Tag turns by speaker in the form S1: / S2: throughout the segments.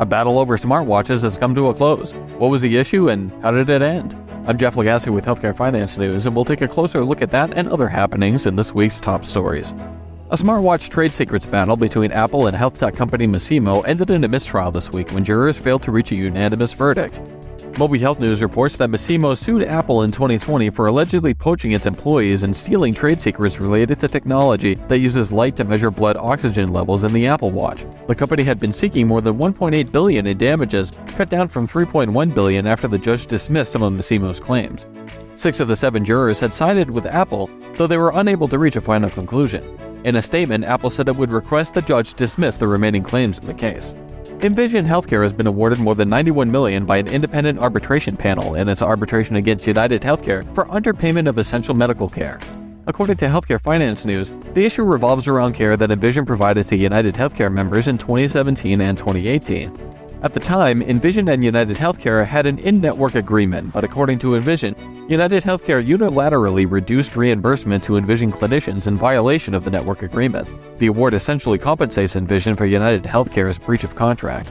S1: A battle over smartwatches has come to a close. What was the issue and how did it end? I'm Jeff Lagasse with Healthcare Finance News, and we'll take a closer look at that and other happenings in this week's top stories. A smartwatch trade secrets battle between Apple and health tech company Masimo ended in a mistrial this week when jurors failed to reach a unanimous verdict. MobiHealthNews reports that Masimo sued Apple in 2020 for allegedly poaching its employees and stealing trade secrets related to technology that uses light to measure blood oxygen levels in the Apple Watch. The company had been seeking more than 1.8 billion in damages, cut down from 3.1 billion after the judge dismissed some of Masimo's claims. Six of the seven jurors had sided with Apple, though they were unable to reach a final conclusion. In a statement, Apple said it would request the judge dismiss the remaining claims in the case. Envision Healthcare has been awarded more than 91 million by an independent arbitration panel in its arbitration against United Healthcare for underpayment of essential medical care. According to Healthcare Finance News, the issue revolves around care that Envision provided to United Healthcare members in 2017 and 2018. At the time, Envision and United Healthcare had an in network agreement, but according to Envision, United Healthcare unilaterally reduced reimbursement to Envision clinicians in violation of the network agreement. The award essentially compensates Envision for United Healthcare's breach of contract.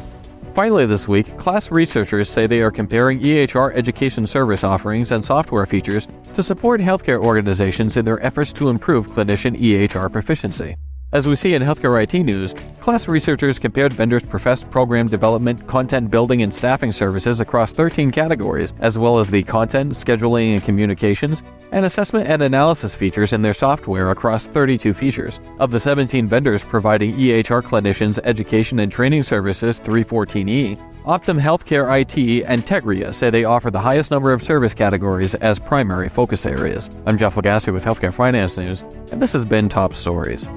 S1: Finally, this week, KLAS researchers say they are comparing EHR education service offerings and software features to support healthcare organizations in their efforts to improve clinician EHR proficiency. As we see in healthcare IT news, KLAS researchers compared vendors' professed program development, content building, and staffing services across 13 categories, as well as the content, scheduling, and communications, and assessment and analysis features in their software across 32 features. Of the 17 vendors providing EHR clinicians education and training services 314E, Optum Healthcare IT and Tegria say they offer the highest number of service categories as primary focus areas. I'm Jeff Lagasse with Healthcare Finance News, and this has been Top Stories.